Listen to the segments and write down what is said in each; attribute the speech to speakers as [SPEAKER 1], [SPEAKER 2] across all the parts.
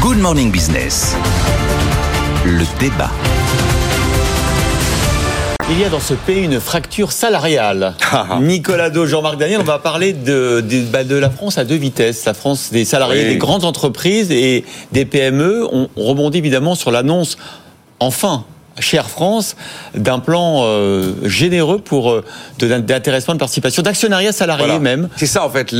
[SPEAKER 1] Good Morning Business. Le débat.
[SPEAKER 2] Il y a dans ce pays une fracture salariale. Nicolas Do, Jean-Marc Daniel, on va parler de, de, bah, de, la France à deux vitesses. La France des salariés oui. des grandes entreprises et des PME. On rebondit évidemment sur l'annonce, enfin, chez France d'un plan euh, généreux pour euh, d'intéressement de participation, d'actionnariat salarié
[SPEAKER 3] voilà.
[SPEAKER 2] même.
[SPEAKER 3] C'est ça en fait.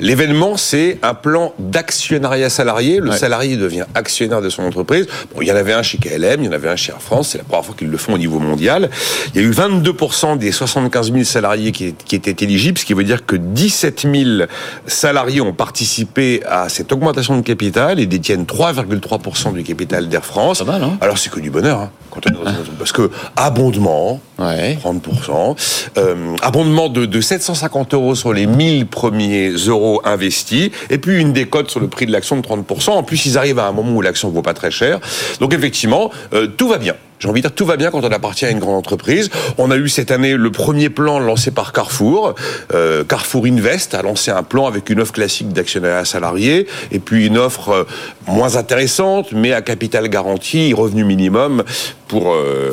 [SPEAKER 3] L'événement, ouais. c'est un plan d'actionnariat salarié. Le ouais. salarié devient actionnaire de son entreprise. Bon, il y en avait un chez KLM, il y en avait un chez Air France. C'est la première fois qu'ils le font au niveau mondial. Il y a eu 22% des 75 000 salariés qui, qui, étaient éligibles, ce qui veut dire que 17 000 salariés ont participé à cette augmentation de capital et détiennent 3,3% du capital d'Air France.
[SPEAKER 2] Mal, hein
[SPEAKER 3] Alors c'est que du bonheur. Hein, quand on est dans une parce que abondement,
[SPEAKER 2] ouais.
[SPEAKER 3] 30%, euh, abondement de, de, 750 euros sur les 1000 premiers euros investis, et puis une décote sur le prix de l'action de 30%. En plus, ils arrivent à un moment où l'action vaut pas très cher. Donc effectivement, euh, tout va bien. J'ai envie de dire tout va bien quand on appartient à une grande entreprise. On a eu cette année le premier plan lancé par Carrefour. Euh, Carrefour Invest a lancé un plan avec une offre classique d'actionnariat salarié et puis une offre euh, moins intéressante mais à capital garanti, revenu minimum pour euh,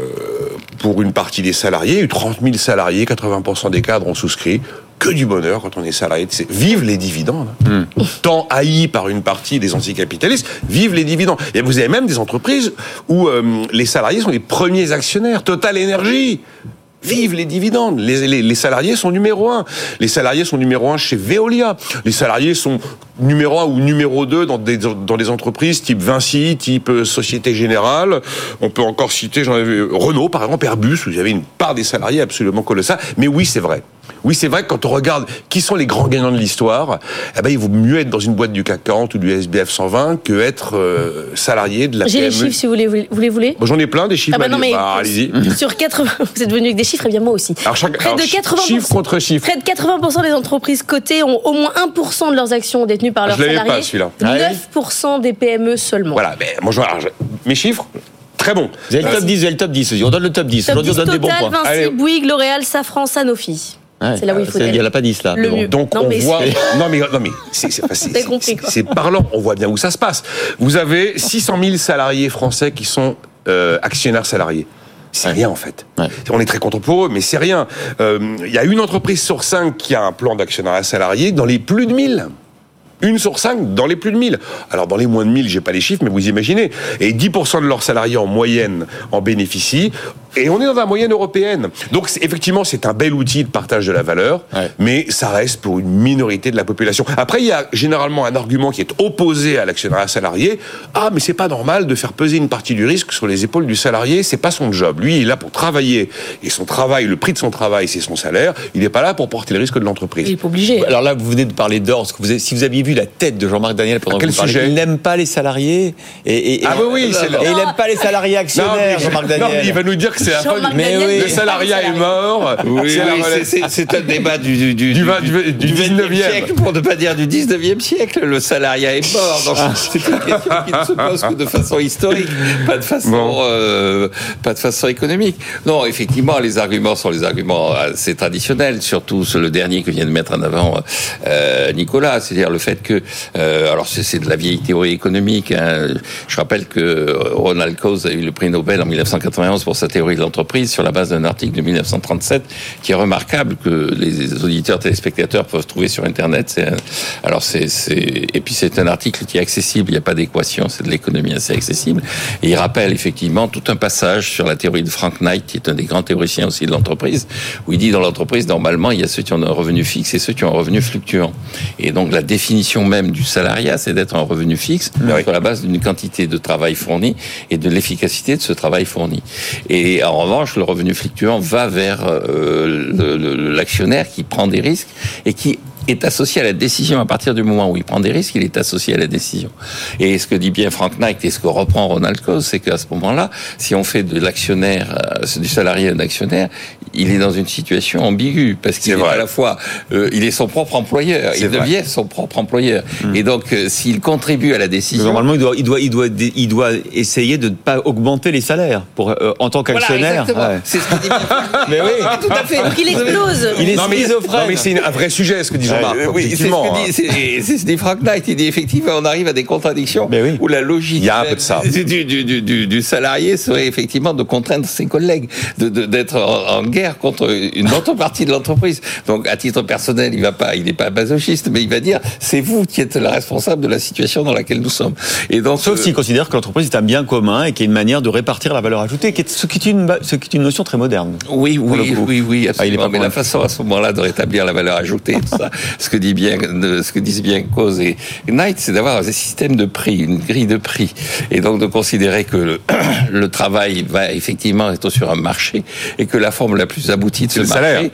[SPEAKER 3] pour une partie des salariés. Il y a eu 30 000 salariés, 80% des cadres ont souscrit que du bonheur quand on est salarié. Vive les dividendes. Mm. Tant haïs par une partie des anticapitalistes, vive les dividendes. Et vous avez même des entreprises où euh, les salariés sont les premiers actionnaires. Total Énergie. Vive les dividendes. Les, les, les, salariés sont numéro un. Les salariés sont numéro un chez Veolia. Les salariés sont numéro un ou numéro deux dans des, dans des entreprises type Vinci, type Société Générale. On peut encore citer, j'en avais Renault, par exemple, Airbus, où il y avait une part des salariés absolument colossale. Mais oui, c'est vrai. Oui, c'est vrai que quand on regarde qui sont les grands gagnants de l'histoire, eh ben, il vaut mieux être dans une boîte du CAC 40 ou du SBF 100 que être euh, salarié de la
[SPEAKER 4] J'ai les chiffres si vous voulez. Vous les voulez
[SPEAKER 3] bon, J'en ai plein des chiffres.
[SPEAKER 4] Ah bah non, mais
[SPEAKER 3] bah, allez-y.
[SPEAKER 4] Sur 80, vous êtes venu avec des chiffres, et bien moi aussi.
[SPEAKER 3] Alors, chaque,
[SPEAKER 4] près
[SPEAKER 3] alors,
[SPEAKER 4] de 80
[SPEAKER 3] chiffre contre chiffre.
[SPEAKER 4] Près de 80% des entreprises cotées ont au moins 1% de leurs actions détenues par leurs
[SPEAKER 3] je
[SPEAKER 4] salariés.
[SPEAKER 3] Pas, celui-là.
[SPEAKER 4] 9% des PME seulement.
[SPEAKER 3] Voilà, mais moi, je, alors, mes chiffres, Très bon.
[SPEAKER 2] Vous avez le top 10, vous avez le top 10. On donne le top 10.
[SPEAKER 4] Top
[SPEAKER 2] Aujourd'hui,
[SPEAKER 4] 10
[SPEAKER 2] on donne
[SPEAKER 4] total,
[SPEAKER 2] des bons points.
[SPEAKER 4] Vinci, Bouygues, L'Oréal, Safran, Sanofi.
[SPEAKER 2] Ouais,
[SPEAKER 4] c'est là où il faut
[SPEAKER 2] Il n'y en a pas 10 là.
[SPEAKER 4] Le
[SPEAKER 2] bon.
[SPEAKER 4] mieux.
[SPEAKER 3] Donc
[SPEAKER 4] non,
[SPEAKER 3] on
[SPEAKER 4] mais
[SPEAKER 3] voit. Non mais non mais c'est parlant. On voit bien où ça se passe. Vous avez 600 000 salariés français qui sont euh, actionnaires salariés. C'est ouais. rien en fait.
[SPEAKER 2] Ouais.
[SPEAKER 3] On est très content pour eux, mais c'est rien. Il euh, y a une entreprise sur cinq qui a un plan d'actionnariat salarié dans les plus de 1000 une sur cinq dans les plus de 1000. Alors dans les moins de 1000, j'ai pas les chiffres, mais vous imaginez. Et 10% de leurs salariés en moyenne en bénéficient. Et on est dans la moyenne européenne. Donc effectivement, c'est un bel outil de partage de la valeur,
[SPEAKER 2] ouais.
[SPEAKER 3] mais ça reste pour une minorité de la population. Après, il y a généralement un argument qui est opposé à l'actionnariat salarié. Ah, mais c'est pas normal de faire peser une partie du risque sur les épaules du salarié. C'est pas son job. Lui, il est là pour travailler. Et son travail, le prix de son travail, c'est son salaire. Il n'est pas là pour porter le risque de l'entreprise.
[SPEAKER 4] Il est pas obligé.
[SPEAKER 2] Alors là, vous venez de parler d'or. Si vous aviez vu la tête de Jean-Marc Daniel pendant
[SPEAKER 3] quel
[SPEAKER 2] que vous
[SPEAKER 3] sujet
[SPEAKER 2] il n'aime pas les salariés. Et, et,
[SPEAKER 3] ah oui, oui,
[SPEAKER 2] et, et il n'aime pas les salariés actionnaires, Jean-Marc Daniel.
[SPEAKER 3] Non, il va nous dire que c'est la fin du...
[SPEAKER 4] Mais
[SPEAKER 3] oui. Le salariat est mort.
[SPEAKER 5] Oui, c'est un débat du, du, du,
[SPEAKER 3] du, 20, du, du 19e
[SPEAKER 5] siècle, pour ne pas dire du 19e siècle. Le salariat est mort.
[SPEAKER 3] Ah.
[SPEAKER 5] C'est une question qui ne se pose que de façon historique, pas de façon, bon. euh, pas de façon économique. Non, effectivement, les arguments sont les arguments assez traditionnels, surtout le dernier que vient de mettre en avant euh, Nicolas, c'est-à-dire le fait que, euh, alors c'est de la vieille théorie économique. Hein. Je rappelle que Ronald Coase a eu le prix Nobel en 1991 pour sa théorie de l'entreprise sur la base d'un article de 1937 qui est remarquable que les auditeurs téléspectateurs peuvent trouver sur internet. Alors c'est et puis c'est un article qui est accessible. Il n'y a pas d'équation. C'est de l'économie assez accessible. Et il rappelle effectivement tout un passage sur la théorie de Frank Knight, qui est un des grands théoriciens aussi de l'entreprise, où il dit dans l'entreprise normalement il y a ceux qui ont un revenu fixe et ceux qui ont un revenu fluctuant. Et donc la définition même du salariat, c'est d'être un revenu fixe oui. sur la base d'une quantité de travail fourni et de l'efficacité de ce travail fourni. Et en revanche, le revenu fluctuant va vers euh, l'actionnaire qui prend des risques et qui est associé à la décision à partir du moment où il prend des risques, il est associé à la décision. Et ce que dit bien Frank Knight et ce que reprend Ronald Coase, c'est qu'à ce moment-là, si on fait de l'actionnaire, euh, du salarié un actionnaire, il est dans une situation ambiguë parce qu'il est, à la fois, euh, il est son propre employeur, il devient son propre employeur. Hmm. Et donc, euh, s'il contribue à la décision,
[SPEAKER 2] normalement, il doit, il doit, il doit, il doit essayer de ne pas augmenter les salaires pour en tant qu'actionnaire.
[SPEAKER 5] C'est ce que dit
[SPEAKER 2] mais oui,
[SPEAKER 4] tout à fait. Donc il explose.
[SPEAKER 2] Il est schizophrène.
[SPEAKER 3] Non, mais c'est un vrai sujet ce que dit Jean-Marc.
[SPEAKER 5] oui, c'est ce que dit, ce dit Frank Knight. Il dit effectivement, on arrive à des contradictions
[SPEAKER 2] oui.
[SPEAKER 5] où la logique Du, du, du, du, salarié serait effectivement de contraindre ses collègues, d'être en, guerre contre une autre partie de l'entreprise. Donc, à titre personnel, il va pas, il n'est pas masochiste, mais il va dire, c'est vous qui êtes le responsable de la situation dans laquelle nous sommes.
[SPEAKER 2] Et donc, sauf s'il considère que l'entreprise est un bien commun et qu'il y a une manière de répartir la valeur ajoutée, ce qui est une, ce qui est une notion très moderne.
[SPEAKER 5] Oui, oui, oui, oui, ah, absolument. mais la façon à ce moment-là de rétablir la valeur ajoutée, tout ça, ce que dit bien, ce que disent bien Cause et Knight, c'est d'avoir un système de prix, une grille de prix, et donc de considérer que le, le travail va effectivement être sur un marché et que la forme la plus aboutie de ce marché,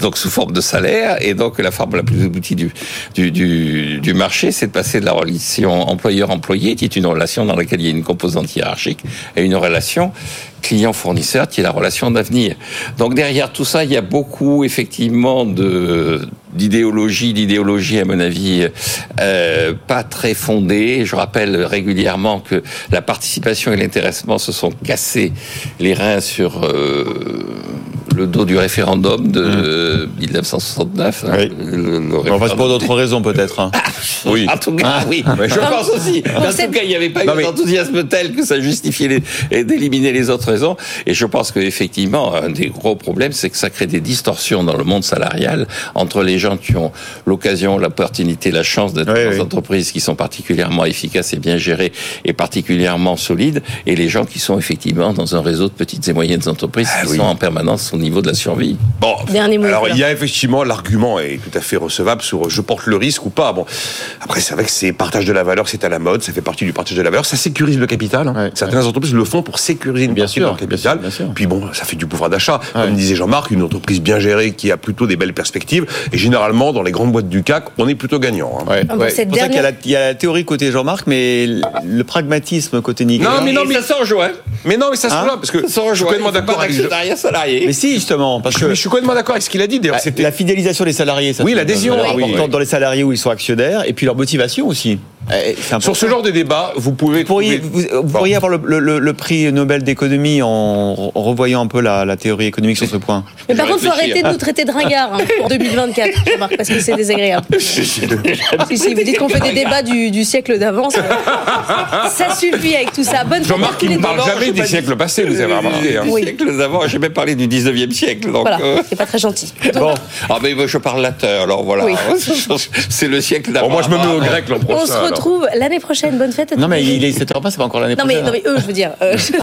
[SPEAKER 5] donc sous forme de salaire, et donc la forme la plus aboutie du du, du, du marché, c'est de passer de la relation employeur-employé, qui est une relation dans laquelle il y a une composante hiérarchique, à une relation client-fournisseur qui est la relation d'avenir. Donc derrière tout ça, il y a beaucoup effectivement de d'idéologie, d'idéologie à mon avis euh, pas très fondée. Je rappelle régulièrement que la participation et l'intéressement se sont cassés les reins sur euh, le dos du référendum de 1969. Mmh. Hein, oui.
[SPEAKER 2] le, enfin, pour d'autres raisons peut-être. Hein.
[SPEAKER 5] oui. En tout cas, oui. Je pense aussi. En tout cas, il n'y avait pas eu un enthousiasme tel que ça justifiait d'éliminer les autres raisons. Et je pense qu'effectivement, un des gros problèmes, c'est que ça crée des distorsions dans le monde salarial entre les gens qui ont l'occasion, l'opportunité, la chance d'être dans des entreprises qui sont particulièrement efficaces et bien gérées et particulièrement solides, et les gens qui sont effectivement dans un réseau de petites et moyennes entreprises ah qui sont en permanence niveau de la survie.
[SPEAKER 3] Bon, alors il y a effectivement l'argument est tout à fait recevable sur je porte le risque ou pas. Bon, après c'est vrai que c'est partage de la valeur, c'est à la mode, ça fait partie du partage de la valeur, ça sécurise le capital. Hein. Certaines entreprises le font pour sécuriser une bien partie sûr, de capital. Puis bon, ça fait du pouvoir d'achat. Comme disait Jean-Marc, une entreprise bien gérée qui a plutôt des belles perspectives. Et généralement, dans les grandes boîtes du CAC, on est plutôt gagnant.
[SPEAKER 2] Hein. Ouais. Ah, pour ça qu'il y, a la théorie côté Jean-Marc, mais le pragmatisme côté Nicolas.
[SPEAKER 5] Non, mais non, mais ça s'en rejoint.
[SPEAKER 3] Mais non, mais ça se hein parce que
[SPEAKER 5] ça je suis complètement d'accord avec
[SPEAKER 2] salarié. Mais si justement, parce que
[SPEAKER 3] je suis complètement d'accord avec ce qu'il a dit. D'ailleurs,
[SPEAKER 2] c'était la fidélisation des salariés. Ça
[SPEAKER 3] oui, l'adhésion
[SPEAKER 2] importante dans les salariés où ils sont actionnaires, et puis leur motivation aussi.
[SPEAKER 3] Eh, Sur ce genre de débat, vous pouvez.
[SPEAKER 2] Vous pourriez, vous, pourriez avoir le, prix Nobel d'économie en, revoyant un peu la, théorie économique sur ce point.
[SPEAKER 4] Mais par contre, il faut arrêter de nous traiter de ringards hein, pour 2024, Jean-Marc, parce que c'est désagréable. si, si, vous dites qu'on fait des débats du, siècle d'avance, ça suffit avec tout ça. Bonne
[SPEAKER 3] Jean-Marc, il ne parle jamais des siècles passés, vous avez remarqué.
[SPEAKER 5] Hein. Oui. siècles d'avant, j'ai même parlé du 19e siècle. Donc,
[SPEAKER 4] voilà, euh. c'est pas très gentil.
[SPEAKER 5] Bon. Ah, mais je parle latin, alors voilà. c'est le siècle d'avant.
[SPEAKER 3] moi, je me mets au grec l'an prochain
[SPEAKER 4] retrouve l'année prochaine. Bonne fête à tous.
[SPEAKER 2] Non, mais il est 7h pas, c'est pas encore l'année prochaine.
[SPEAKER 4] Non, mais eux, je veux dire. Euh,